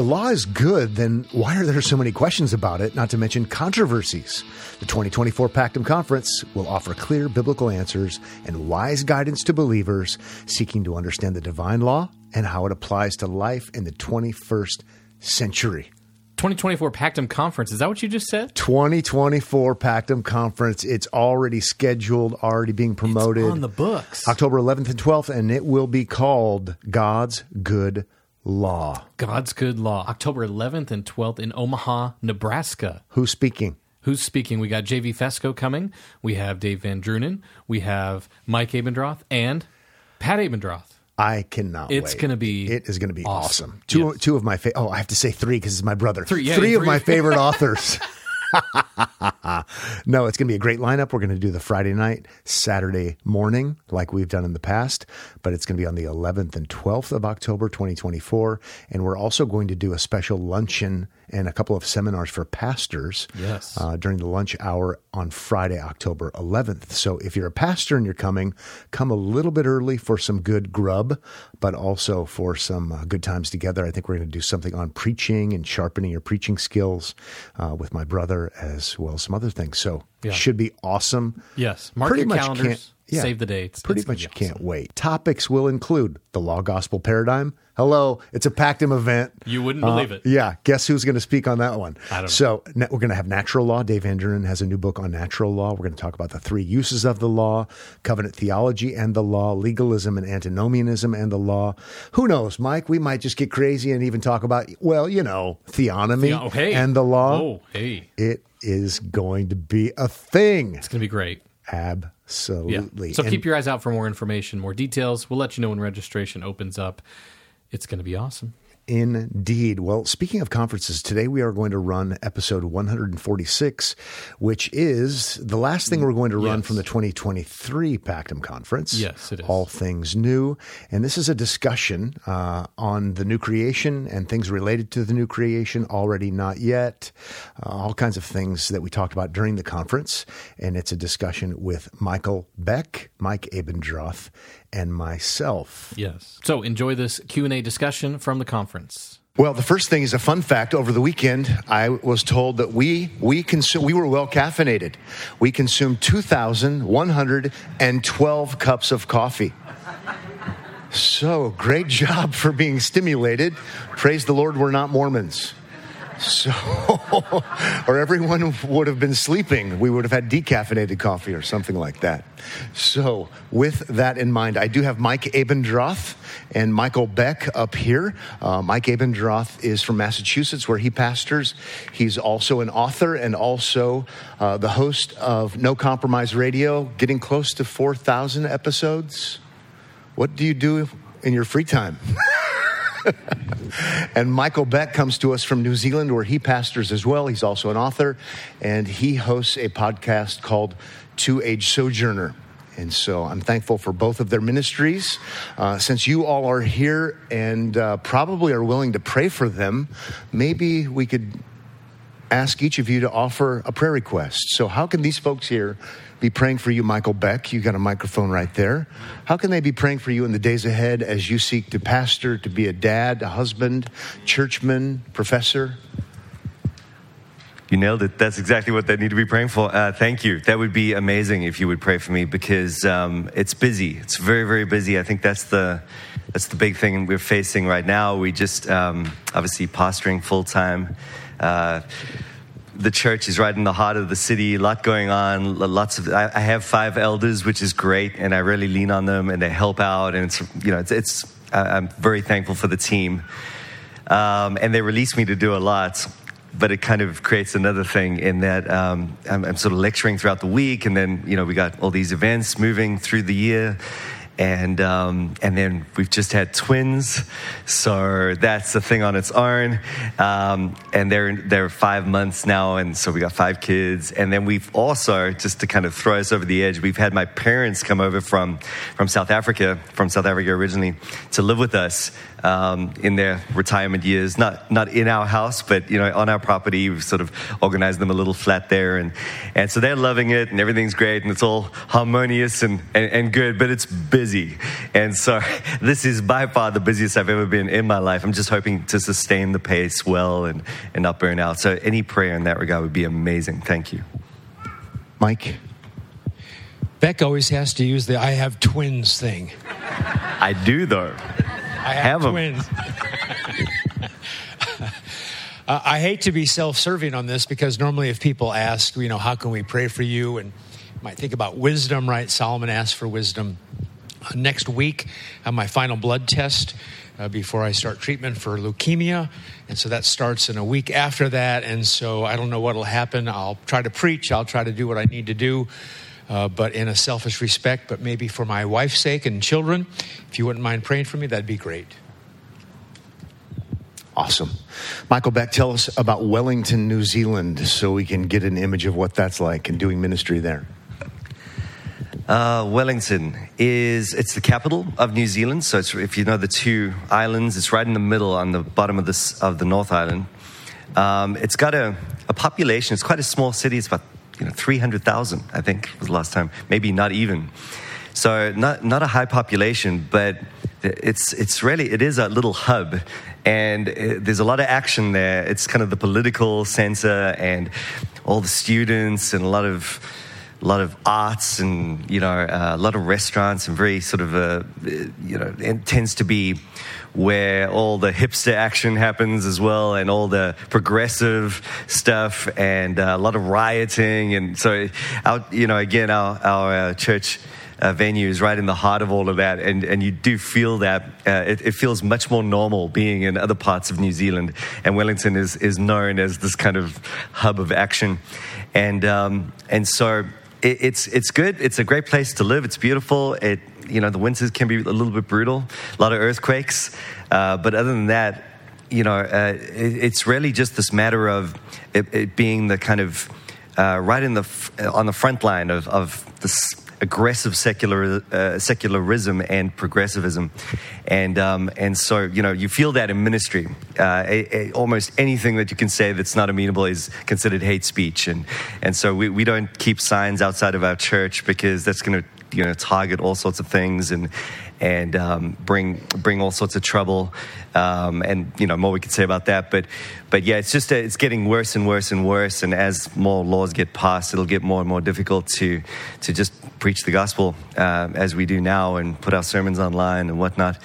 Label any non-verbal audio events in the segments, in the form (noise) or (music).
the law is good, then why are there so many questions about it, not to mention controversies? The 2024 Pactum Conference will offer clear biblical answers and wise guidance to believers seeking to understand the divine law and how it applies to life in the 21st century. 2024 Pactum Conference. Is that what you just said? 2024 Pactum Conference. It's already scheduled, already being promoted. It's on the books. October 11th and 12th, and it will be called God's Good Law. God's Good Law. October 11th and 12th in Omaha, Nebraska. Who's speaking? Who's speaking? We got JV Fesko coming. We have Dave VanDrunen. We have Mike Abendroth and Pat Abendroth. I cannot. It's wait. going to be. It is going to be awesome. awesome. Two, Yes. two of my favorite. oh, I have to say three because it's my brother. Three, yeah, three of my favorite (laughs) authors. (laughs) no, it's going to be a great lineup. We're going to do the Friday night, Saturday morning, like we've done in the past, but it's going to be on the 11th and 12th of October, 2024. And we're also going to do a special luncheon and a couple of seminars for pastors Yes. uh, during the lunch hour on Friday, October 11th. So if you're a pastor and you're coming, come a little bit early for some good grub, but also for some uh, good times together. I think we're going to do something on preaching and sharpening your preaching skills uh, with my brother, as well as some other things. So Yeah. should be awesome. yes. Mark Pretty your much calendars. Yeah. Save the dates. Pretty It's much be can't wait. Topics will include the law gospel paradigm. Hello, it's a Pactum event. You wouldn't Uh, believe it. Yeah, guess who's going to speak on that one? I don't know. So na- we're going to have natural law. Dave VanDrunen has a new book on natural law. We're going to talk about the three uses of the law, covenant theology and the law, legalism and antinomianism and the law. Who knows, Mike? We might just get crazy and even talk about, well, you know, theonomy Oh, hey. and the law. Oh, hey. It is going to be a thing. It's going to be great. Yeah. Absolutely. So And- keep your eyes out for more information, more details. We'll let you know when registration opens up. It's going to be awesome. Indeed. Well, speaking of conferences, today we are going to run episode 146, which is the last thing we're going to run Yes. from the 2023 Pactum Conference. Yes, it is. All things new. And this is a discussion uh, on the new creation and things related to the new creation, already not yet, uh, all kinds of things that we talked about during the conference. And it's a discussion with Michael Beck, Mike Abendroth, and myself. Yes. So enjoy this Q&A discussion from the conference. Well, the first thing is a fun fact. Over the weekend, I was told that we we consume we were well caffeinated. We consumed two thousand one hundred and twelve cups of coffee. So great (laughs) job for being stimulated. Praise the Lord, we're not Mormons. So, (laughs) or everyone would have been sleeping. We would have had decaffeinated coffee or something like that. So, with that in mind, I do have Mike Abendroth and Michael Beck up here. Uh, Mike Abendroth is from Massachusetts, where he pastors. He's also an author and also uh, the host of No Compromise Radio, getting close to 4,000 episodes. What do you do in your free time? (laughs) (laughs) And Michael Beck comes to us from New Zealand, where he pastors as well. He's also an author, and he hosts a podcast called Two Age Sojourner. And so I'm thankful for both of their ministries. Uh, since you all are here and uh, probably are willing to pray for them, maybe we could ask each of you to offer a prayer request. So, how can these folks here be praying for you, Michael Beck? You got a microphone right there. How can they be praying for you in the days ahead as you seek to pastor, to be a dad, a husband, churchman, professor? You nailed it. That's exactly what they need to be praying for. Uh, thank you. That would be amazing if you would pray for me because um, it's busy. It's very, very busy. I think that's the that's the big thing we're facing right now. We just um, obviously pastoring full time. Uh, the church is right in the heart of the city. A lot going on. Lots of. I, have five elders, which is great, and I really lean on them, and they help out. And it's you know it's. it's I'm very thankful for the team, um, and they release me to do a lot but it kind of creates another thing in that um, I'm, I'm sort of lecturing throughout the week, and then you know we got all these events moving through the year, and um, and then we've just had twins, so that's a thing on its own, um, and they're they're five months now, and so we got five kids, and then we've also just to kind of throw us over the edge, we've had my parents come over from from South Africa, from South Africa originally, to live with us um, in their retirement years. Not not in our house, but you know on our property. We've sort of organized them a little flat there, and and so they're loving it, and everything's great, and it's all harmonious and and, and good. But it's busy. busy. And so (laughs) this is by far the busiest I've ever been in my life. I'm just hoping to sustain the pace well and, and not burn out. So any prayer in that regard would be amazing. Thank you. Mike? Beck always has to use the I have twins thing. I do, though. I have, Have twins. (laughs) uh, I hate to be self serving on this because normally, if people ask, you know, how can we pray for you? And might think about wisdom, right? Solomon asked for wisdom. Uh, next week, I have my final blood test uh, before I start treatment for leukemia. And so that starts in a week after that. And so I don't know what will happen. I'll try to preach, I'll try to do what I need to do. Uh, but in a selfish respect, but maybe for my wife's sake and children, if you wouldn't mind praying for me, that'd be great. Awesome. Michael Beck, tell us about Wellington, New Zealand, so we can get an image of what that's like and doing ministry there. Uh, Wellington is it's the capital of New Zealand. So it's, if you know the two islands, it's right in the middle on the bottom of this of the North Island. Um, it's got a, a population. It's quite a small city. It's about you know three hundred thousand. I think was the last time. Maybe not even. So not not a high population, but it's it's really it is a little hub, and it, there's a lot of action there. It's kind of the political center and all the students and a lot of a lot of arts and you know uh, a lot of restaurants and very sort of uh, you know it tends to be where all the hipster action happens as well and all the progressive stuff and uh, a lot of rioting and so our, you know again our, our uh, church uh, venue is right in the heart of all of that, and, and you do feel that uh, it, it feels much more normal being in other parts of New Zealand. And Wellington is, is known as this kind of hub of action. And, um, and so it, it's, it's good. It's a great place to live. It's beautiful. It, you know, the winters can be a little bit brutal, a lot of earthquakes. Uh, but other than that, you know, uh, it, it's really just this matter of it, it being the kind of uh, right in the f- on the front line of, of this aggressive secular uh, secularism and progressivism, and um, and so you know you feel that in ministry. Uh, almost anything that you can say that's not amenable is considered hate speech, and and so we, we don't keep signs outside of our church because that's going to you know target all sorts of things and and um, bring bring all sorts of trouble. Um, and you know more we could say about that, but but yeah, it's just uh, it's getting worse and worse and worse. And as more laws get passed, it'll get more and more difficult to to just preach the gospel uh, as we do now and put our sermons online and whatnot.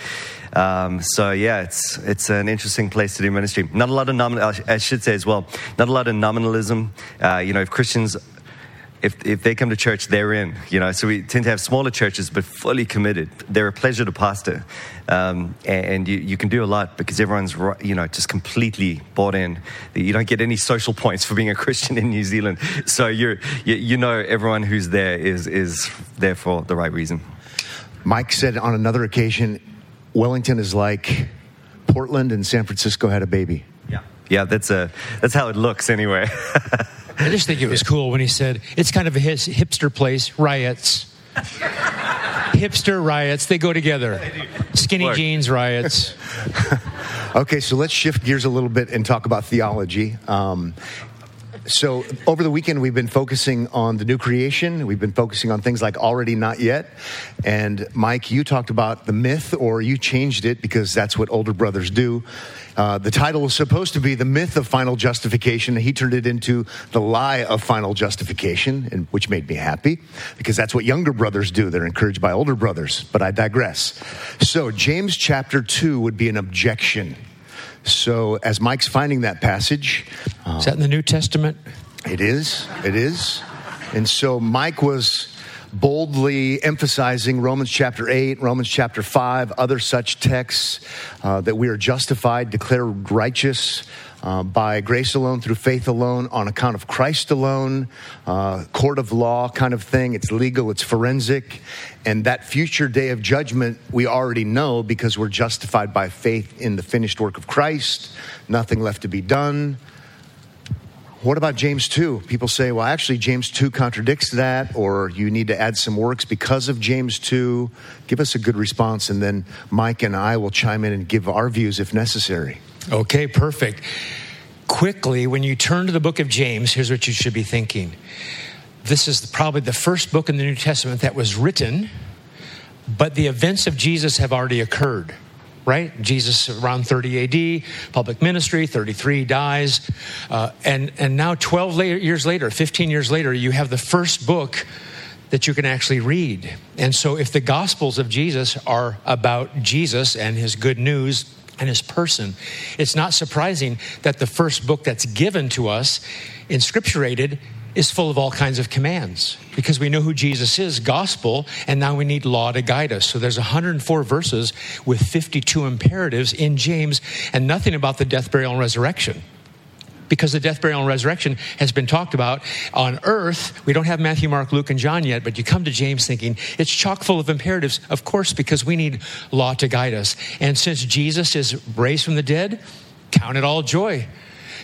Um, so yeah, it's it's an interesting place to do ministry. Not a lot of nominal. I should say as well. Not a lot of nominalism. Uh, you know, if Christians if, if they come to church, they're in. You know, so we tend to have smaller churches, but fully committed. They're a pleasure to pastor, um, and, and you, you can do a lot because everyone's you know just completely bought in. You don't get any social points for being a (laughs) Christian in New Zealand, so you you know everyone who's there is is there for the right reason. Mike said on another occasion, Wellington is like Portland and San Francisco had a baby. Yeah, yeah, that's a that's how it looks anyway. (laughs) I just think it was cool when he said, it's kind of a hipster place, riots. hipster riots, they go together. Skinny jeans riots. (laughs) Okay, so let's shift gears a little bit and talk about theology. Um, so, over the weekend, we've been focusing on the new creation. We've been focusing on things like already, not yet. And Mike, you talked about the myth, or you changed it because that's what older brothers do. Uh, the title was supposed to be The Myth of Final Justification. He turned it into The Lie of Final Justification, and, which made me happy because that's what younger brothers do. They're encouraged by older brothers. But I digress. So, James chapter 2 would be an objection. So, as Mike's finding that passage, Is that in the New Testament? it is. It is. And so Mike was boldly emphasizing Romans chapter 8, Romans chapter 5, other such texts uh, that we are justified, declared righteous. Uh, by grace alone, through faith alone, on account of Christ alone, uh, court of law kind of thing. It's legal, it's forensic. And that future day of judgment, we already know because we're justified by faith in the finished work of Christ. Nothing left to be done. What about James 2? People say, well, actually, James 2 contradicts that, or you need to add some works because of James 2. Give us a good response, and then Mike and I will chime in and give our views if necessary. Okay, perfect. Quickly, when you turn to the book of James, here's what you should be thinking. This is probably the first book in the New Testament that was written but the events of Jesus have already occurred right? Jesus around 30 AD, public ministry, 33 dies. Uh, and, and now, 12 later, years later, 15 years later, you have the first book that you can actually read. And so, if the Gospels of Jesus are about Jesus and his good news and his person, it's not surprising that the first book that's given to us, inscripturated, is full of all kinds of commands because we know who Jesus is, gospel, and now we need law to guide us. So there's 104 verses with 52 imperatives in James and nothing about the death, burial, and resurrection. Because the death, burial, and resurrection has been talked about on earth. We don't have Matthew, Mark, Luke, and John yet, but you come to James thinking it's chock full of imperatives, of course, because we need law to guide us. And since Jesus is raised from the dead, count it all joy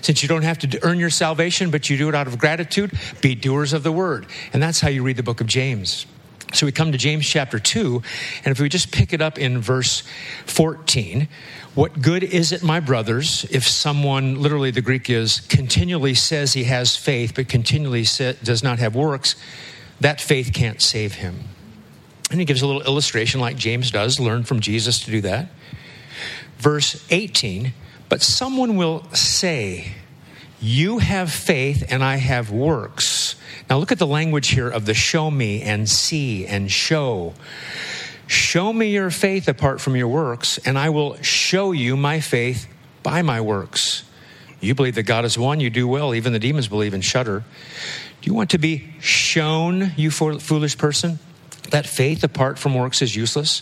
since you don't have to earn your salvation, but you do it out of gratitude, be doers of the word. And that's how you read the book of James. So we come to James chapter 2, and if we just pick it up in verse 14, what good is it, my brothers, if someone, literally the Greek is, continually says he has faith, but continually does not have works? That faith can't save him. And he gives a little illustration, like James does, learn from Jesus to do that. Verse 18 but someone will say, You have faith and I have works. Now look at the language here of the show me and see and show. Show me your faith apart from your works, and I will show you my faith by my works. You believe that God is one, you do well. Even the demons believe and shudder. Do you want to be shown, you foolish person, that faith apart from works is useless?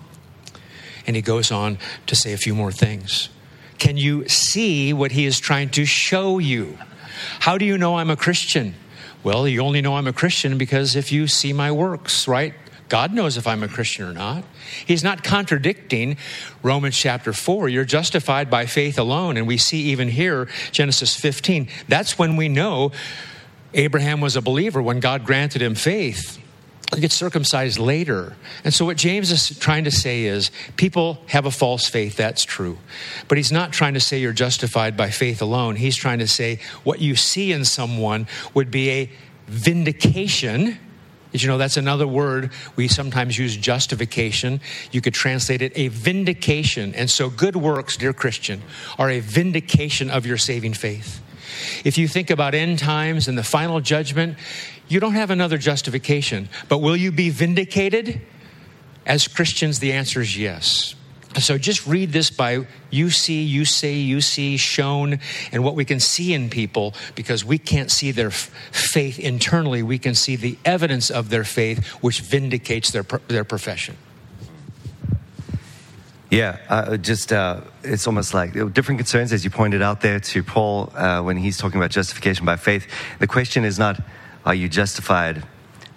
And he goes on to say a few more things. Can you see what he is trying to show you? How do you know I'm a Christian? Well, you only know I'm a Christian because if you see my works, right? God knows if I'm a Christian or not. He's not contradicting Romans chapter 4. You're justified by faith alone. And we see even here, Genesis 15, that's when we know Abraham was a believer, when God granted him faith get circumcised later. And so, what James is trying to say is people have a false faith, that's true. But he's not trying to say you're justified by faith alone. He's trying to say what you see in someone would be a vindication. Did you know that's another word we sometimes use justification? You could translate it a vindication. And so, good works, dear Christian, are a vindication of your saving faith. If you think about end times and the final judgment, you don't have another justification. But will you be vindicated? As Christians, the answer is yes. So just read this by you see, you say, you see, shown, and what we can see in people because we can't see their f- faith internally. We can see the evidence of their faith, which vindicates their, their profession. Yeah, uh, just uh, it's almost like different concerns, as you pointed out there to Paul uh, when he's talking about justification by faith. The question is not are you justified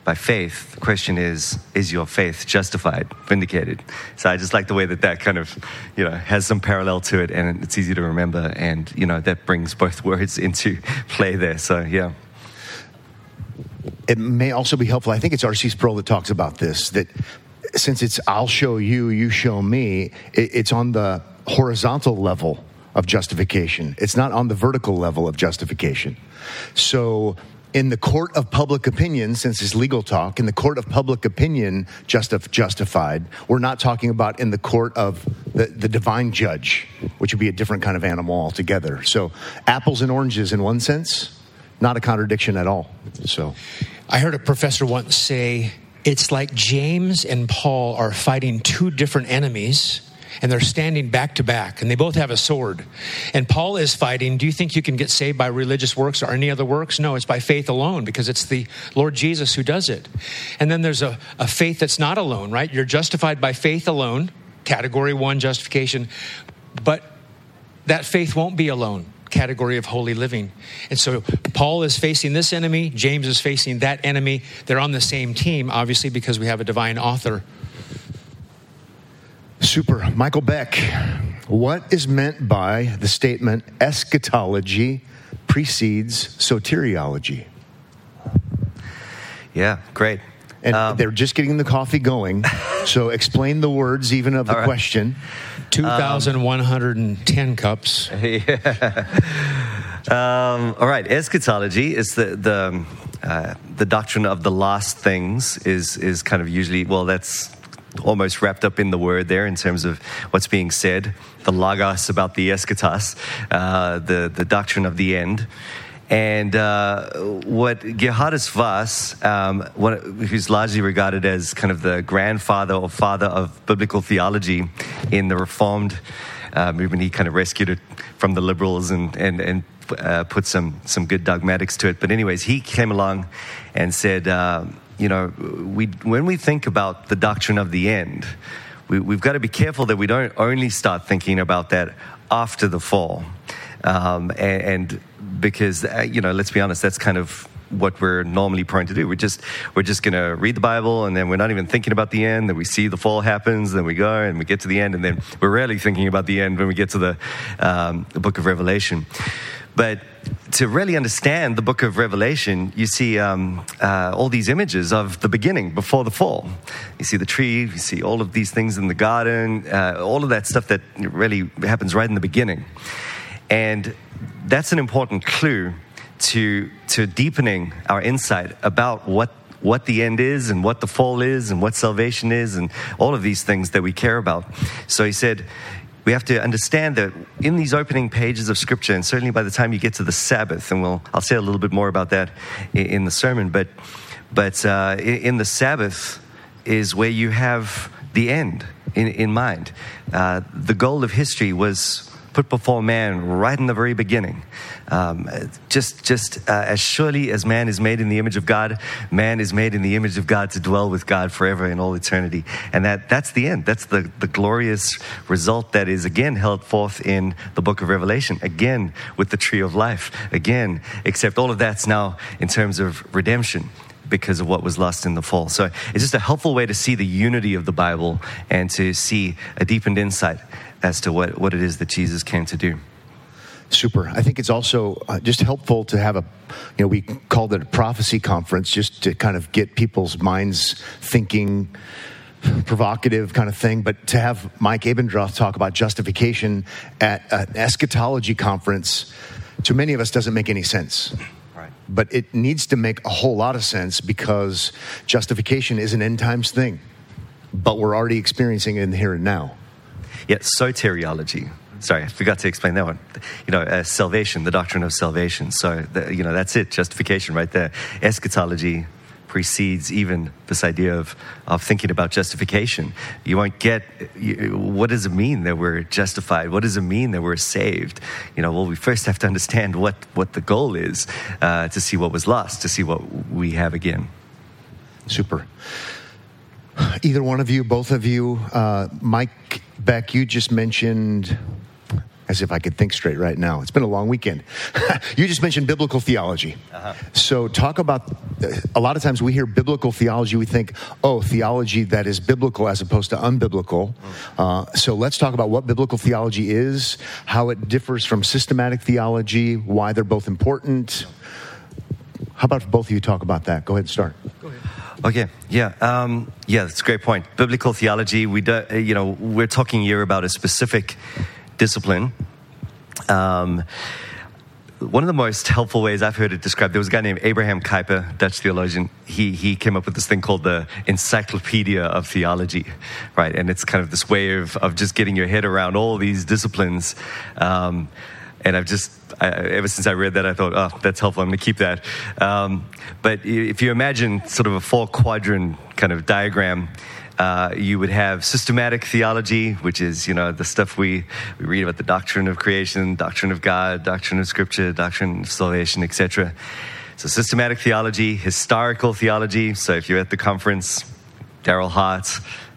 by faith? The question is, is your faith justified, vindicated? So I just like the way that that kind of, you know, has some parallel to it and it's easy to remember. And, you know, that brings both (laughs) words into play there. So, yeah. It may also be helpful. I think it's R.C. Sproul that talks about this that since it's I'll show you, you show me, it's on the horizontal level of justification. It's not on the vertical level of justification. So in the court of public opinion, since it's legal talk, in the court of public opinion, justif- justified. We're not talking about in the court of the, the divine judge, which would be a different kind of animal altogether. So, apples and oranges in one sense, not a contradiction at all. So, I heard a professor once say it's like James and Paul are fighting two different enemies and they're standing back to back and they both have a sword. And Paul is fighting, do you think you can get saved by religious works or any other works? No, it's by faith alone because it's the Lord Jesus who does it. And then there's a, a faith that's not alone, right? You're justified by faith alone, category one justification, but that faith won't be alone category of holy living. And so Paul is facing this enemy, James is facing that enemy. They're on the same team, obviously, because we have a divine author Super. Michael Beck, What is meant by the statement eschatology precedes soteriology? Yeah, great. And Um, they're just getting the coffee going. (laughs) So explain the words even of the All right. question. 2,110 cups. (laughs) Um, all right, eschatology is the the um, uh, the doctrine of the last things is is kind of usually well that's almost wrapped up in the word there in terms of what's being said, the logos about the eschatos, uh, the the doctrine of the end. And uh, what Geerhardus Vos, um, who's largely regarded as kind of the grandfather or father of biblical theology in the Reformed uh, movement, he kind of rescued it from the liberals and, and, and uh, put some, some good dogmatics to it. But, anyways, he came along and said, uh, you know, we, when we think about the doctrine of the end, we, we've got to be careful that we don't only start thinking about that after the fall. Um, and, and because, uh, you know, let's be honest, that's kind of what we're normally prone to do. We're just we're just going to read the Bible, and then we're not even thinking about the end. Then we see the fall happens, then we go and we get to the end, and then we're rarely thinking about the end when we get to the, um, the book of Revelation. But to really understand the book of Revelation, you see um, uh, all these images of the beginning before the fall. You see the tree, you see all of these things in the garden, uh, all of that stuff that really happens right in the beginning. And that's an important clue to, to deepening our insight about what, what the end is and what the fall is and what salvation is and all of these things that we care about. So he said, we have to understand that in these opening pages of Scripture, and certainly by the time you get to the Sabbath, and we'll, I'll say a little bit more about that in, the sermon, but, but uh, in, in the Sabbath is where you have the end in, in mind. Uh, the goal of history was put before man right in the very beginning. Um, just just uh, as surely as man is made in the image of God, man is made in the image of God to dwell with God forever in all eternity. And that, that's the end. That's the, the glorious result that is again held forth in the book of Revelation, again with the tree of life, again, except all of that's now in terms of redemption because of what was lost in the fall. So it's just a helpful way to see the unity of the Bible and to see a deepened insight as to what, what it is that Jesus came to do. Super. I think it's also uh, just helpful to have a, you know, we called it a prophecy conference just to kind of get people's minds thinking, provocative kind of thing. But to have Mike Abendroth talk about justification at an eschatology conference, to many of us doesn't make any sense. Right. But it needs to make a whole lot of sense because justification is an end times thing. But we're already experiencing it in the here and now. Yeah, soteriology. Sorry, I forgot to explain that one. You know, uh, salvation, the doctrine of salvation. So, the, you know, that's it, justification right there. Eschatology precedes even this idea of, of thinking about justification. You won't get you, what does it mean that we're justified? What does it mean that we're saved? You know, well, we first have to understand what, what the goal is uh, to see what was lost, to see what we have again. Super. Either one of you, both of you, uh, Mike Beck, you just mentioned, as if I could think straight right now. It's been a long weekend. (laughs) you just mentioned biblical theology. So, talk about a lot of times we hear biblical theology, we think, oh, theology that is biblical as opposed to unbiblical. Uh, so, let's talk about what biblical theology is, how it differs from systematic theology, why they're both important. How about both of you talk about that? Go ahead and start. Okay, yeah, um, yeah, that's a great point. Biblical theology, we do, uh, you know, we're talking here about a specific discipline. Um, one of the most helpful ways I've heard it described, there was a guy named Abraham Kuyper, Dutch theologian. He, he came up with this thing called the Encyclopedia of Theology, right? And it's kind of this way of, of just getting your head around all these disciplines. Um, and I've just, I, ever since I read that, I thought, oh, that's helpful. I'm going to keep that. Um, but if you imagine sort of a four quadrant kind of diagram, uh, you would have systematic theology, which is you know the stuff we, we read about the doctrine of creation, doctrine of God, doctrine of Scripture, doctrine of salvation, etc. So systematic theology, historical theology. So if you're at the conference, Darryl Hart,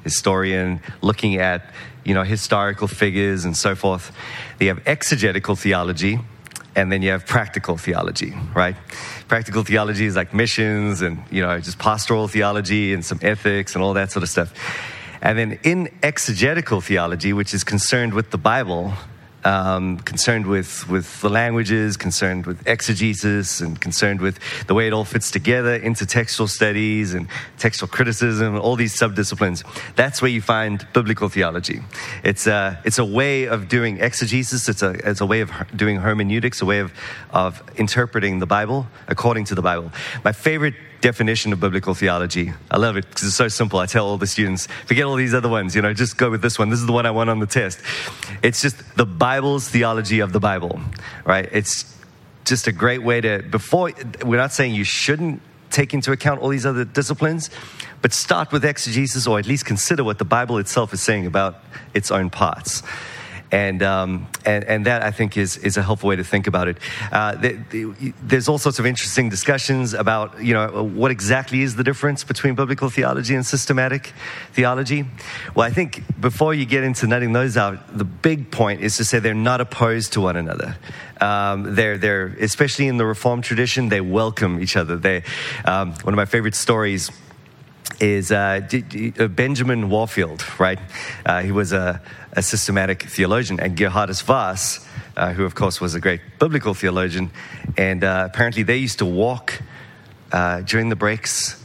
historian, looking at you know historical figures and so forth. You have exegetical theology, and then you have practical theology, right? Practical theology is like missions and, you know, just pastoral theology and some ethics and all that sort of stuff. And then in exegetical theology, which is concerned with the Bible, um, concerned with, with the languages, concerned with exegesis, and concerned with the way it all fits together, intertextual studies and textual criticism, all these subdisciplines. That's where you find biblical theology. It's a, it's a way of doing exegesis, it's a, it's a way of doing hermeneutics, a way of, of interpreting the Bible according to the Bible. My favorite definition of biblical theology. I love it because it's so simple. I tell all the students, forget all these other ones, you know, just go with this one. This is the one I want on the test. It's just the Bible's theology of the Bible, right? It's just a great way to, before, we're not saying you shouldn't take into account all these other disciplines, but start with exegesis or at least consider what the Bible itself is saying about its own parts. And, um, and, and, that, I think, is, is a helpful way to think about it. Uh, the, the, there's all sorts of interesting discussions about, you know, what exactly is the difference between biblical theology and systematic theology. Well, I think before you get into nutting those out, the big point is to say they're not opposed to one another. Um, they're, they're, especially in the Reformed tradition, they welcome each other. They, um, one of my favorite stories is uh, Benjamin Warfield, right? Uh, he was a, a, systematic theologian, and Geerhardus Vos, uh, who of course was a great biblical theologian, and uh, apparently they used to walk uh, during the breaks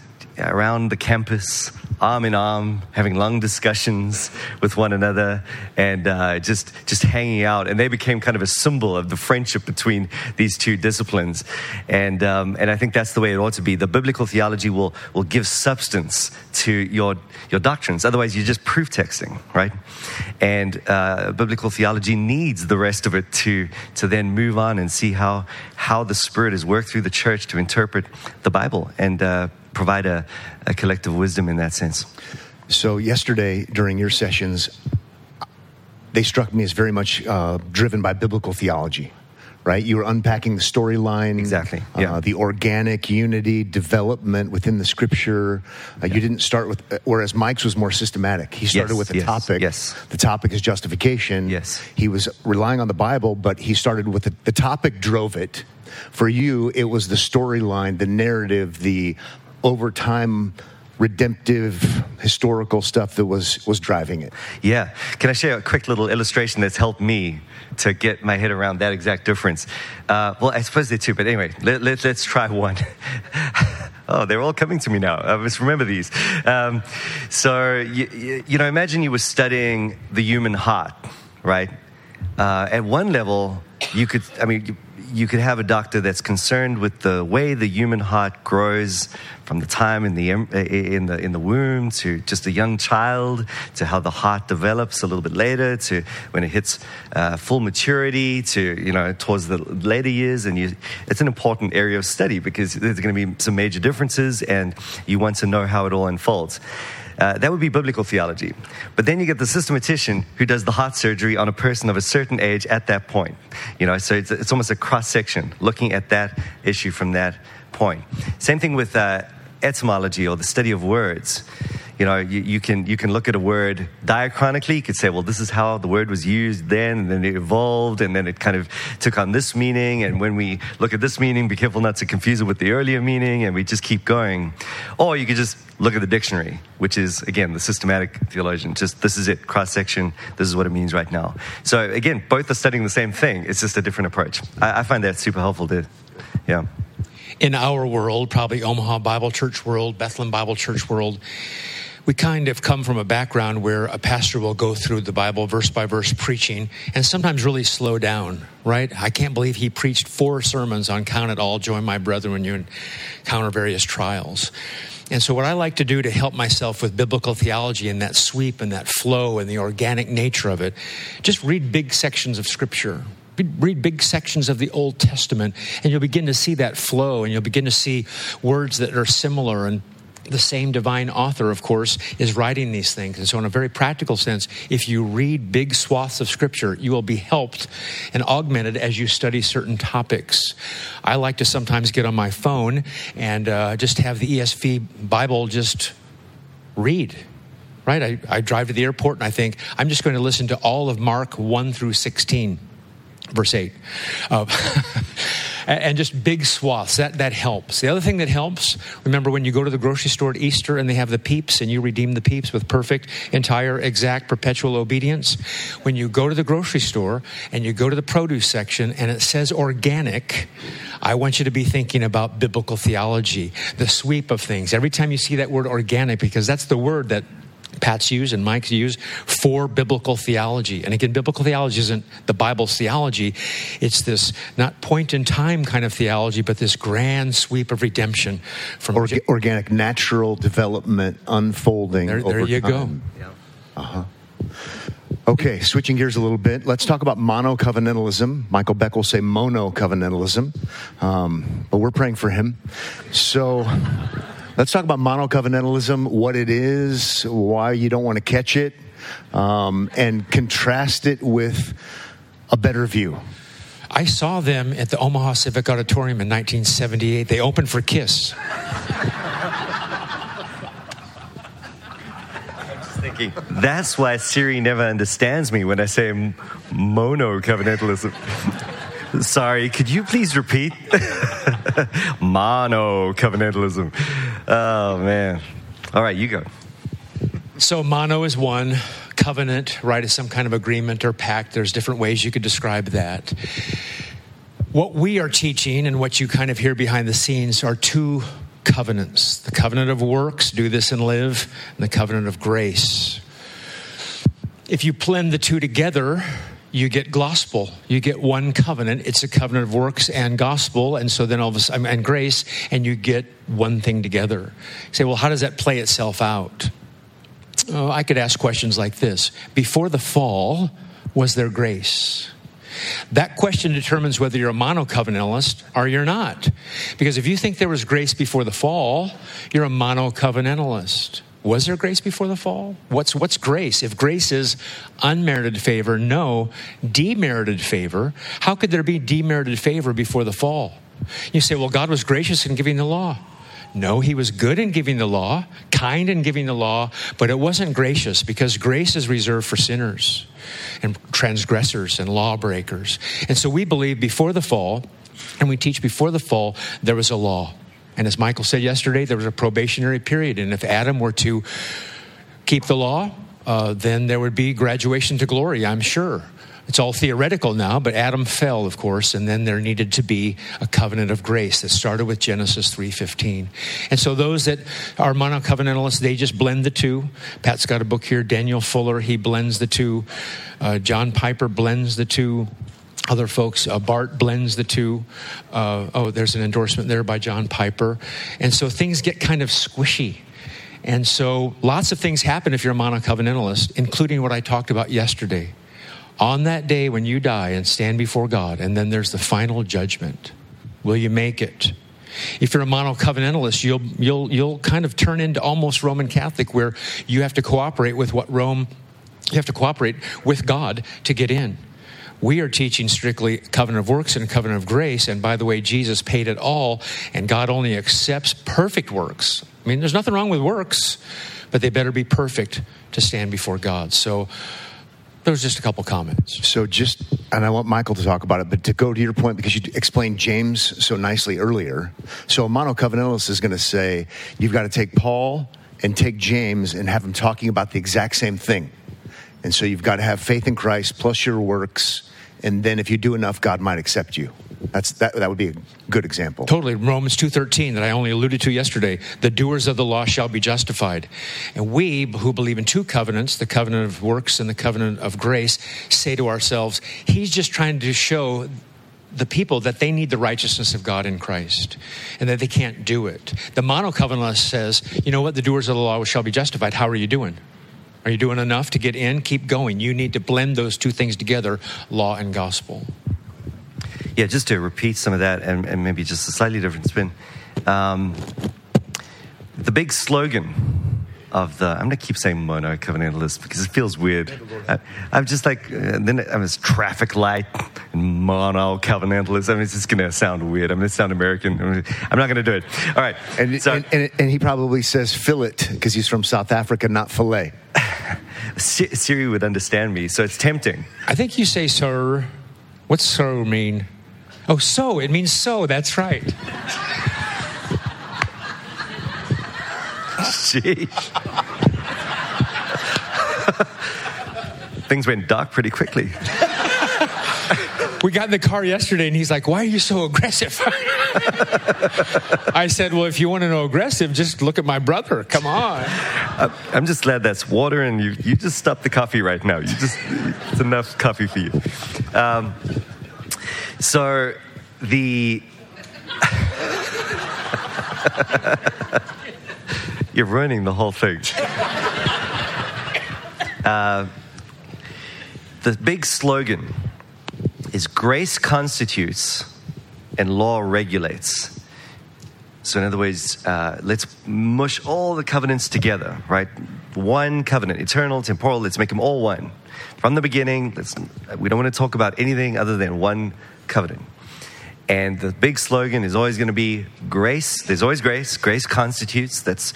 around the campus arm in arm, having long discussions with one another, and uh, just just hanging out. And they became kind of a symbol of the friendship between these two disciplines. And um, and I think that's the way it ought to be. The biblical theology will will give substance to your your doctrines. Otherwise, you're just proof texting, right? And uh, biblical theology needs the rest of it to to then move on and see how how the Spirit has worked through the church to interpret the Bible and. Uh, provide a, a collective wisdom in that sense. So, yesterday during your sessions, they struck me as very much uh, driven by biblical theology right? You were unpacking the storyline, exactly, yeah. Uh, the organic unity development within the scripture. Uh, yeah. You didn't start with, uh, whereas Mike's was more systematic. He started yes, with the yes, topic. Yes. The topic is justification. Yes. He was relying on the Bible, but he started with the, the topic drove it. For you, it was the storyline, the narrative, the over time redemptive historical stuff that was was driving it. Yeah. Can I share a quick little illustration that's helped me to get my head around that exact difference? Uh, well, I suppose they two, but anyway, let, let, let's try one. (laughs) oh, they're all coming to me now. I must remember these. Um, so, you, you, know, imagine you were studying the human heart, right? Uh, at one level, you could, I mean, you could have a doctor that's concerned with the way the human heart grows from the time in the, in the, in the womb to just a young child to how the heart develops a little bit later to when it hits uh, full maturity to, you know, towards the later years. And you, it's an important area of study because there's going to be some major differences and you want to know how it all unfolds. Uh, that would be biblical theology. But then you get the systematician who does the heart surgery on a person of a certain age at that point. You know, so it's, it's almost a cross section looking at that issue from that point. Same thing with uh, etymology or the study of words you know, you, you, can, you can look at a word diachronically. You could say, well, this is how the word was used then, and then it evolved, and then it kind of took on this meaning. And when we look at this meaning, be careful not to confuse it with the earlier meaning, and we just keep going. Or you could just look at the dictionary, which is, again, the systematic theologian. Just this is it, cross section, this is what it means right now. So, again, both are studying the same thing, it's just a different approach. I, I find that super helpful, to, yeah in our world, probably Omaha Bible Church world, Bethlehem Bible Church world, we kind of come from a background where a pastor will go through the Bible verse by verse preaching and sometimes really slow down, right? I can't believe he preached four sermons on Count It All, Join My Brethren when you encounter various trials. And so, what I like to do to help myself with biblical theology and that sweep and that flow and the organic nature of it, just read big sections of Scripture. Read big sections of the Old Testament, and you'll begin to see that flow, and you'll begin to see words that are similar and the same divine author, of course, is writing these things. And so, in a very practical sense, if you read big swaths of Scripture, you will be helped and augmented as you study certain topics. I like to sometimes get on my phone and uh, just have the ESV Bible just read. Right? I, I drive to the airport and I think, I'm just going to listen to all of Mark 1 through 16, verse 8. Uh, (laughs) and just big swaths. That, that helps. The other thing that helps, remember when you go to the grocery store at Easter and they have the peeps and you redeem the peeps with perfect, entire, exact, perpetual obedience? When you go to the grocery store and you go to the produce section and it says organic, I want you to be thinking about biblical theology, the sweep of things. Every time you see that word organic, because that's the word that Pat's used and Mike's used for biblical theology. And again, biblical theology isn't the Bible's theology, it's this not point in time kind of theology, but this grand sweep of redemption from Orga- organic, natural development unfolding. There, there over you time. go. Uh-huh. Okay, switching gears a little bit. Let's talk about mono covenantalism. Michael Beck will say mono covenantalism, um, but we're praying for him. So let's talk about mono covenantalism, what it is, why you don't want to catch it, um, and contrast it with a better view. I saw them at the Omaha Civic Auditorium in 1978. They opened for Kiss. (laughs) thinking that's why Siri never understands me when I say m- mono covenantalism. (laughs) Sorry, could you please repeat? (laughs) Mono covenantalism. Oh, man. All right, you go. So, mono is one, covenant, right, is some kind of agreement or pact. There's different ways you could describe that. What we are teaching and what you kind of hear behind the scenes are two covenants the covenant of works, do this and live, and the covenant of grace. If you blend the two together, you get gospel. You get one covenant. It's a covenant of works and gospel, and so then all of a sudden, and grace, and you get one thing together. You say, well, how does that play itself out? Oh, I could ask questions like this Before the fall, was there grace? That question determines whether you're a monocovenantalist or you're not. Because if you think there was grace before the fall, you're a monocovenantalist. Was there grace before the fall? What's, what's grace? If grace is unmerited favor, no, demerited favor, how could there be demerited favor before the fall? You say, well, God was gracious in giving the law. No, he was good in giving the law, kind in giving the law, but it wasn't gracious because grace is reserved for sinners and transgressors and lawbreakers. And so we believe before the fall, and we teach before the fall, there was a law. And as Michael said yesterday, there was a probationary period. And if Adam were to keep the law, uh, then there would be graduation to glory, I'm sure. It's all theoretical now, but Adam fell, of course, and then there needed to be a covenant of grace that started with Genesis 3:15. And so those that are monocovenantalists, they just blend the two. Pat's got a book here, Daniel Fuller, he blends the two. Uh, John Piper blends the two other folks. Uh, Barth blends the two. Uh, oh, there's an endorsement there by John Piper. And so things get kind of squishy. And so lots of things happen if you're a monocovenantalist, including what I talked about yesterday. On that day when you die and stand before God, and then there's the final judgment, will you make it? If you're a monocovenantalist, you'll, you'll, you'll kind of turn into almost Roman Catholic, where you have to cooperate with what Rome, you have to cooperate with God to get in. We are teaching strictly covenant of works and covenant of grace. And by the way, Jesus paid it all, and God only accepts perfect works. I mean, there's nothing wrong with works, but they better be perfect to stand before God. So, there was just a couple comments. So just, and I want Michael to talk about it, but to go to your point, because you explained James so nicely earlier. So a monocovenantalist is going to say, you've got to take Paul and take James and have them talking about the exact same thing. And so you've got to have faith in Christ plus your works, and then if you do enough, God might accept you. That's that. That would be a good example. Totally, Romans two thirteen that I only alluded to yesterday. The doers of the law shall be justified, and we who believe in two covenants, the covenant of works and the covenant of grace, say to ourselves, He's just trying to show the people that they need the righteousness of God in Christ and that they can't do it. The monocovenantalist says, you know what, the doers of the law shall be justified. How are you doing? Are you doing enough to get in? Keep going. You need to blend those two things together, law and gospel. Yeah, just to repeat some of that and, and maybe just a slightly different spin. Um, the big slogan of the, I'm going to keep saying mono covenantalist because it feels weird. I, am just like, uh, then I was traffic light and mono covenantalist. I mean, it's just going to sound weird. I'm going to sound American. I mean, I'm not going to do it. All right. And, so, and, and, and he probably says fillet because he's from South Africa, not filet. (laughs) Siri would understand me, so it's tempting. I think you say sir. What's sir mean? Oh, so it means so. That's right. Sheesh. Things went dark pretty quickly. We got in the car yesterday and he's like, Why are you so aggressive? I said, Well, if you want to know aggressive, just look at my brother. Come on. I'm just glad that's water, and you, you just stop the coffee right now. You just it's enough coffee for you. Um, so the (laughs) you're ruining the whole thing. (laughs) Uh, the big slogan is grace constitutes and law regulates. So, in other words, uh, let's mush all the covenants together, right? One covenant, eternal, temporal, let's make them all one. From the beginning, let's, we don't want to talk about anything other than one covenant. And the big slogan is always going to be grace. There's always grace. Grace constitutes. That's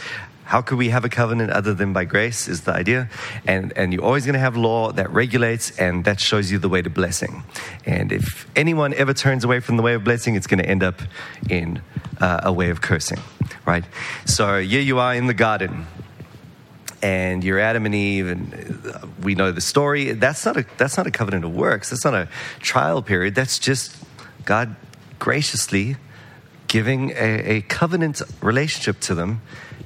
how could we have a covenant other than by grace is the idea. And, and you're always going to have law that regulates and that shows you the way to blessing. And if anyone ever turns away from the way of blessing, it's going to end up in uh, a way of cursing, right? So here you are in the garden and you're Adam and Eve, and uh, we know the story. That's not a that's not a covenant of works. That's not a trial period. That's just God graciously giving a, a covenant relationship to them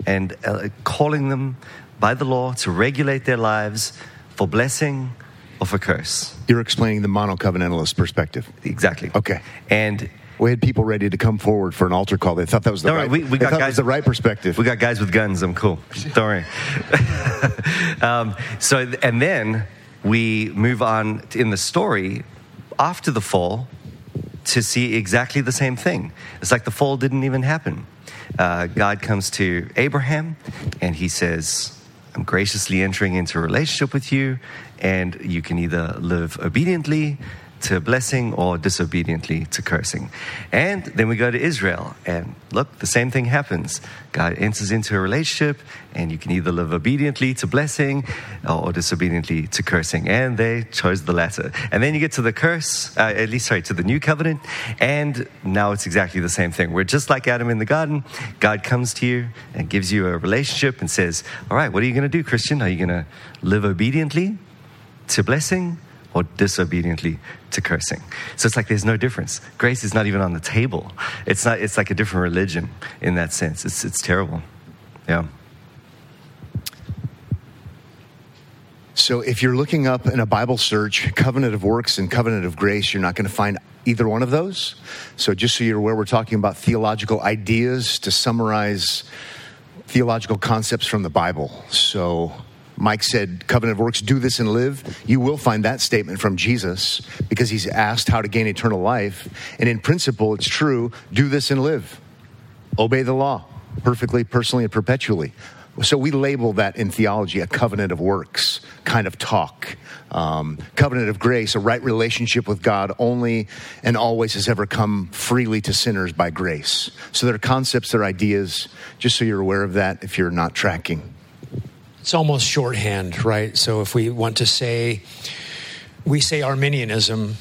and uh, calling them by the law to regulate their lives for blessing or for curse. You're explaining the monocovenantalist perspective. Exactly. Okay. And We had people ready to come forward for an altar call. They thought that was the Don't right. we- we got guys- the right perspective. We got guys with guns. I'm cool. (laughs) Don't worry. (laughs) um, so, and then we move on in the story after the fall to see exactly the same thing. It's like the fall didn't even happen. Uh, God comes to Abraham and he says, I'm graciously entering into a relationship with you, and you can either live obediently to blessing or disobediently to cursing. And then we go to Israel, and look, the same thing happens. God enters into a relationship, and you can either live obediently to blessing or disobediently to cursing. And they chose the latter. And then you get to the curse, uh, at least, sorry, to the new covenant, and now it's exactly the same thing. We're just like Adam in the garden. God comes to you and gives you a relationship and says, All right, what are you going to do, Christian? Are you going to live obediently to blessing or disobediently to cursing. So it's like there's no difference. Grace is not even on the table. It's not it's like a different religion in that sense. It's it's terrible. Yeah. So if you're looking up in a Bible search, covenant of works and covenant of grace, you're not going to find either one of those. So just so you're aware, we're talking about theological ideas to summarize theological concepts from the Bible. So Mike said, covenant of works, do this and live. You will find that statement from Jesus because he's asked how to gain eternal life. And in principle, it's true do this and live. Obey the law perfectly, personally, and perpetually. So we label that in theology a covenant of works kind of talk. Um, covenant of grace, a right relationship with God only and always has ever come freely to sinners by grace. So there are concepts, there are ideas, just so you're aware of that if you're not tracking. It's almost shorthand, right? So if we want to say, we say Arminianism,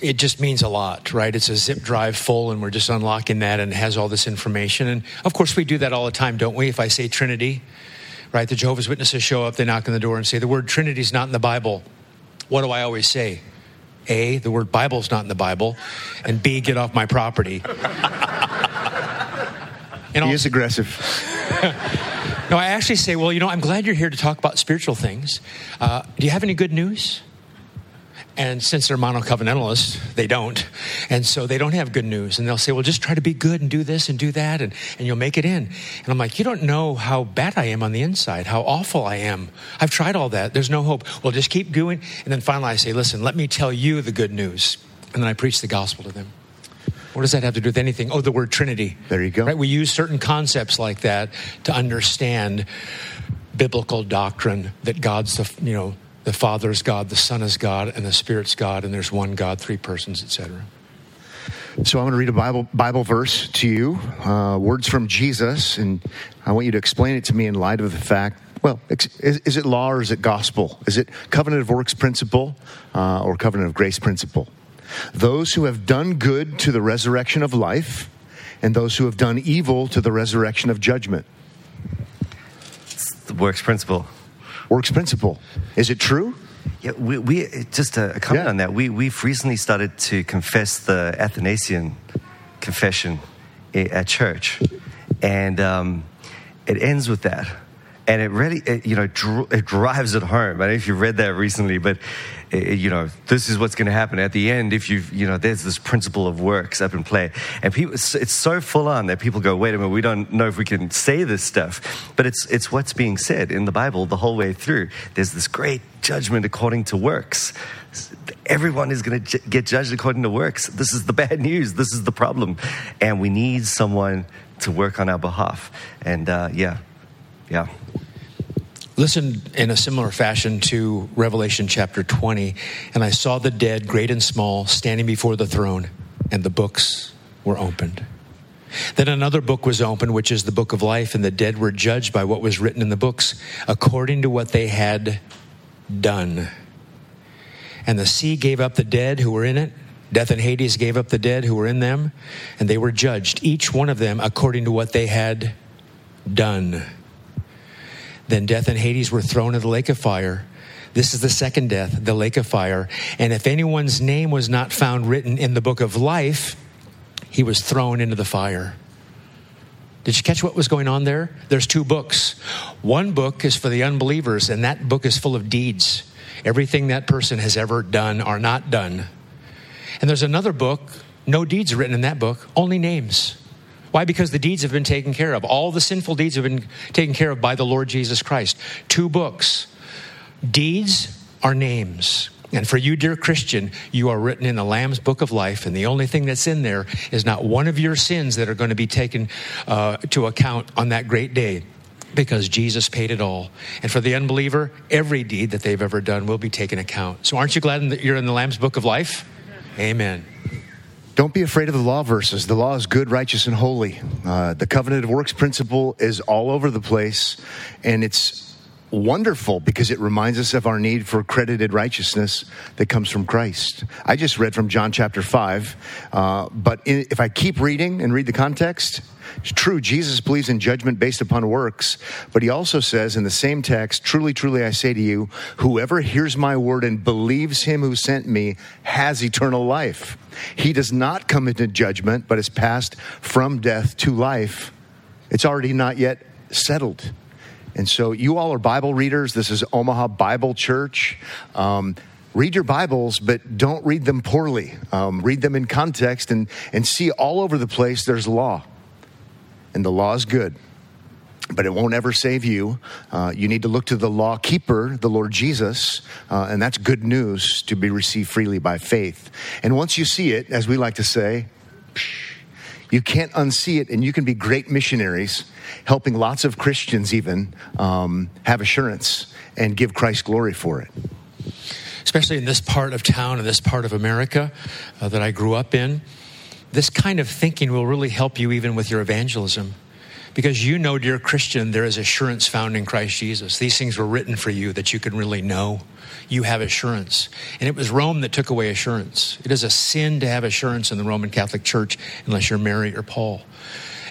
it just means a lot, right? It's a zip drive full, and we're just unlocking that, and it has all this information. And of course, we do that all the time, don't we? If I say Trinity, right? The Jehovah's Witnesses show up, they knock on the door and say, The word Trinity is not in the Bible. What do I always say? A, the word Bible is not in the Bible, and B, get off my property. (laughs) And He is aggressive. (laughs) no, I actually say, well, you know, I'm glad you're here to talk about spiritual things. Uh, do you have any good news? And since they're monocovenantalists, they don't. And so they don't have good news. And they'll say, well, just try to be good and do this and do that, and, and you'll make it in. And I'm like, you don't know how bad I am on the inside, how awful I am. I've tried all that. There's no hope. Well, just keep going. And then finally I say, listen, let me tell you the good news. And then I preach the gospel to them. What does that have to do with anything? Oh, the word Trinity. There you go. Right? We use certain concepts like that to understand biblical doctrine that God's the you know the Father is God, the Son is God, and the Spirit's God, and there's one God, three persons, etc. So I'm going to read a Bible Bible verse to you, uh, words from Jesus, and I want you to explain it to me in light of the fact. Well, is, is it law or is it gospel? Is it covenant of works principle uh, or covenant of grace principle? Those who have done good to the resurrection of life, and those who have done evil to the resurrection of judgment. It's the works principle. Works principle. Is it true? Yeah, we, we just a comment Yeah. on that. We we've recently started to confess the Athanasian confession at church, and um, it ends with that. And it really, it, you know, dr- it drives it home. I don't know if you've read that recently, but uh, you know, this is what's going to happen at the end. If you, you know, there's this principle of works up in play, and people, it's, it's so full on that people go, "Wait a minute, we don't know if we can say this stuff," but it's it's what's being said in the Bible the whole way through. There's this great judgment according to works. Everyone is going to j- get judged according to works. This is the (laughs) bad news. This is the problem, and we need someone to work on our behalf. And uh, yeah, yeah. Listen in a similar fashion to Revelation chapter 20. And I saw the dead, great and small, standing before the throne, and the books were opened. Then another book was opened, which is the book of life, and the dead were judged by what was written in the books, according to what they had done. And the sea gave up the dead who were in it. Death and Hades gave up the dead who were in them, and they were judged, each one of them according to what they had done. Then death and Hades were thrown in the lake of fire. This is the second death, the lake of fire. And if anyone's name was not found written in the book of life, he was thrown into the fire. Did you catch what was going on there? There's two books. One book is for the unbelievers, and that book is full of deeds. Everything that person has ever done or not done. And there's another book, no deeds written in that book, only names. Why? Because the deeds have been taken care of. All the sinful deeds have been taken care of by the Lord Jesus Christ. Two books. Deeds are names. And for you, dear Christian, you are written in the Lamb's book of life, and the only thing that's in there is not one of your sins that are going to be taken uh, to account on that great day because Jesus paid it all. And for the unbeliever, every deed that they've ever done will be taken account. So aren't you glad that you're in the Lamb's book of life? Amen. Don't be afraid of the law verses. The law is good, righteous, and holy. Uh, the covenant of works principle is all over the place, and it's wonderful because it reminds us of our need for credited righteousness that comes from Christ. I just read from John chapter 5, uh, but in, if I keep reading and read the context, it's true, Jesus believes in judgment based upon works, but he also says in the same text, Truly, truly, I say to you, whoever hears my word and believes him who sent me has eternal life. He does not come into judgment, but is passed from death to life. It's already not yet settled. And so, you all are Bible readers. This is Omaha Bible Church. Um, read your Bibles, but don't read them poorly. Um, read them in context and, and see all over the place there's law. And the law is good, but it won't ever save you. Uh, you need to look to the law keeper, the Lord Jesus, uh, and that's good news to be received freely by faith. And once you see it, as we like to say, you can't unsee it, and you can be great missionaries, helping lots of Christians even um, have assurance and give Christ glory for it. especially in this part of town and this part of America uh, that I grew up in, this kind of thinking will really help you even with your evangelism. Because you know, dear Christian, there is assurance found in Christ Jesus. These things were written for you that you can really know. You have assurance. And it was Rome that took away assurance. It is a sin to have assurance in the Roman Catholic Church unless you're Mary or Paul.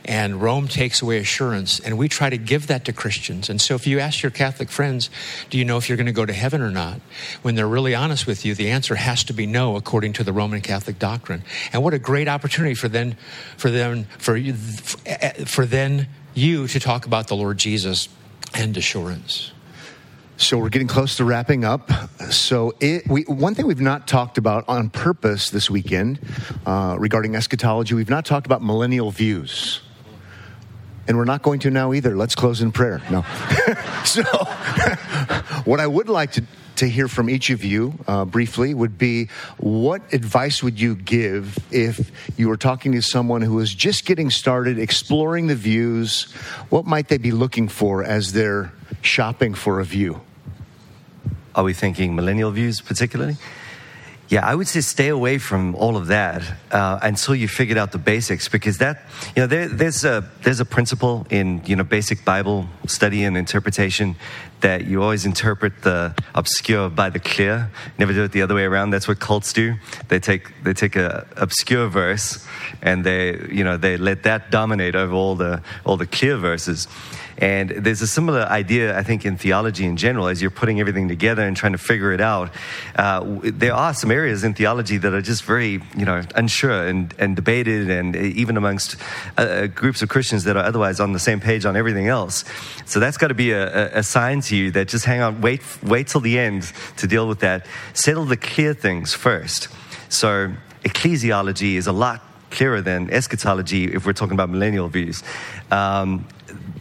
And Rome takes away assurance, and we try to give that to Christians. And so, if you ask your Catholic friends, do you know if you're going to go to heaven or not? When they're really honest with you, the answer has to be no, according to the Roman Catholic doctrine. And what a great opportunity for then, for them, for you, for then you to talk about the Lord Jesus and assurance. So we're getting close to wrapping up. So it, we, one thing we've not talked about on purpose this weekend uh, regarding eschatology, we've not talked about millennial views. And we're not going to now either. Let's close in prayer. No. (laughs) so, (laughs) what I would like to, to hear from each of you uh, briefly would be what advice would you give if you were talking to someone who is just getting started, exploring the views? What might they be looking for as they're shopping for a view? Are we thinking millennial views particularly? Yeah, I would say stay away from all of that uh, until you figured out the basics, because that you know there, there's a there's a principle in you know basic Bible study and interpretation that you always interpret the obscure by the clear. Never do it the other way around. That's what cults do. They take they take a obscure verse and they you know they let that dominate over all the all the clear verses. And there's a similar idea, I think, in theology in general, as you're putting everything together and trying to figure it out. Uh, there are some areas in theology that are just very, you know, unsure and, and debated, and even amongst uh, uh groups of Christians that are otherwise on the same page on everything else. So that's got to be a, a sign to you that just hang on, wait, wait till the end to deal with that. Settle the clear things first. So ecclesiology is a lot clearer than eschatology if we're talking about millennial views. Um,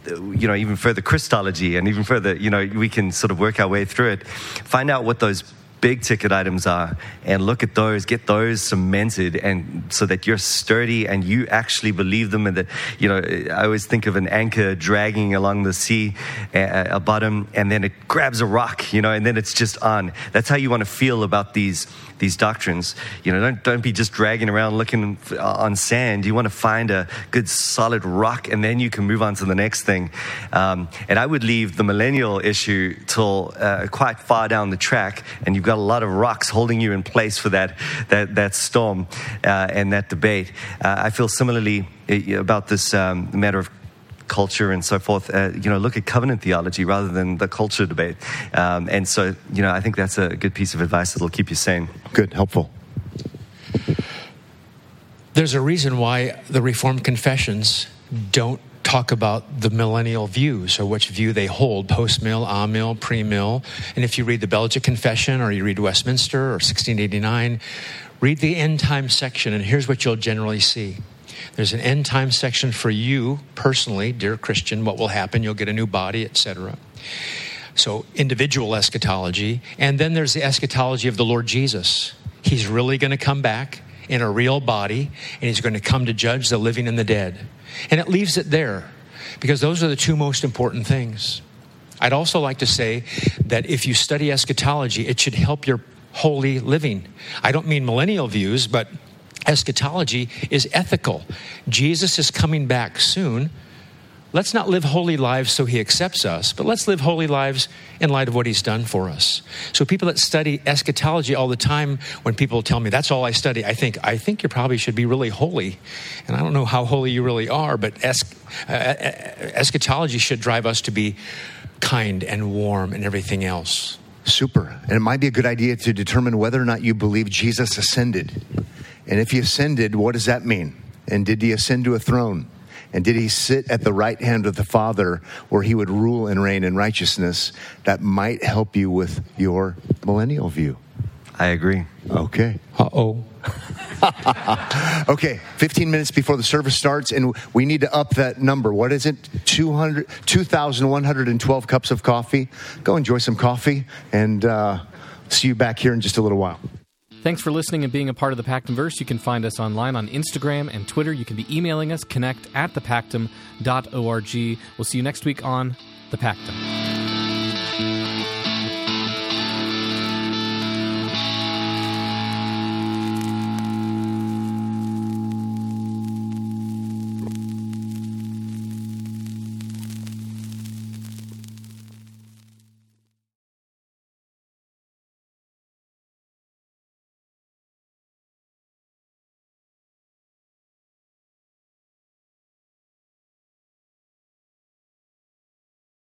you know, even further Christology and even further, you know, we can sort of work our way through it. Find out what those big ticket items are and look at those get those cemented and so that you're sturdy and you actually believe them and that you know i always think of an anchor dragging along the sea a bottom and then it grabs a rock you know and then it's just on that's how you want to feel about these these doctrines. You know, don't, don't be just dragging around looking on sand. You want to find a good solid rock and then you can move on to the next thing. Um, and I would leave the millennial issue till uh, quite far down the track and you've got a lot of rocks holding you in place for that, that, that storm uh, and that debate. Uh, I feel similarly uh, about this um, matter of culture and so forth, uh, you know, look at covenant theology rather than the culture debate. Um, and so, you know, I think that's a good piece of advice that'll keep you sane. Good, helpful. There's a reason why the Reformed confessions don't talk about the millennial views or which view they hold post mill, amill, pre mill. And if you read the Belgic Confession or you read Westminster or 1689, read the end time section, and here's what you'll generally see. There's an end time section for you personally, dear Christian, what will happen, you'll get a new body, etc. So, individual eschatology. And then there's the eschatology of the Lord Jesus. He's really going to come back in a real body, and he's going to come to judge the living and the dead. And it leaves it there because those are the two most important things. I'd also like to say that if you study eschatology, it should help your holy living. I don't mean millennial views, but eschatology is ethical. Jesus is coming back soon. Let's not live holy lives so he accepts us, but let's live holy lives in light of what he's done for us. So, people that study eschatology all the time, when people tell me that's all I study, I think, I think you probably should be really holy. And I don't know how holy you really are, but es- uh, uh eschatology should drive us to be kind and warm and everything else. Super. And it might be a good idea to determine whether or not you believe Jesus ascended. And if he ascended, what does that mean? And did he ascend to a throne? And did he sit at the right hand of the Father where he would rule and reign in righteousness? That might help you with your millennial view. I agree. Okay. Uh oh. (laughs) okay, 15 minutes before the service starts, and we need to up that number. What is it? 200, 2,112 cups of coffee. Go enjoy some coffee, and uh, see you back here in just a little while. Thanks for listening and being a part of the Pactum Verse. You can find us online on Instagram and Twitter. You can be emailing us, connect at thepactum.org. We'll see you next week on The Pactum.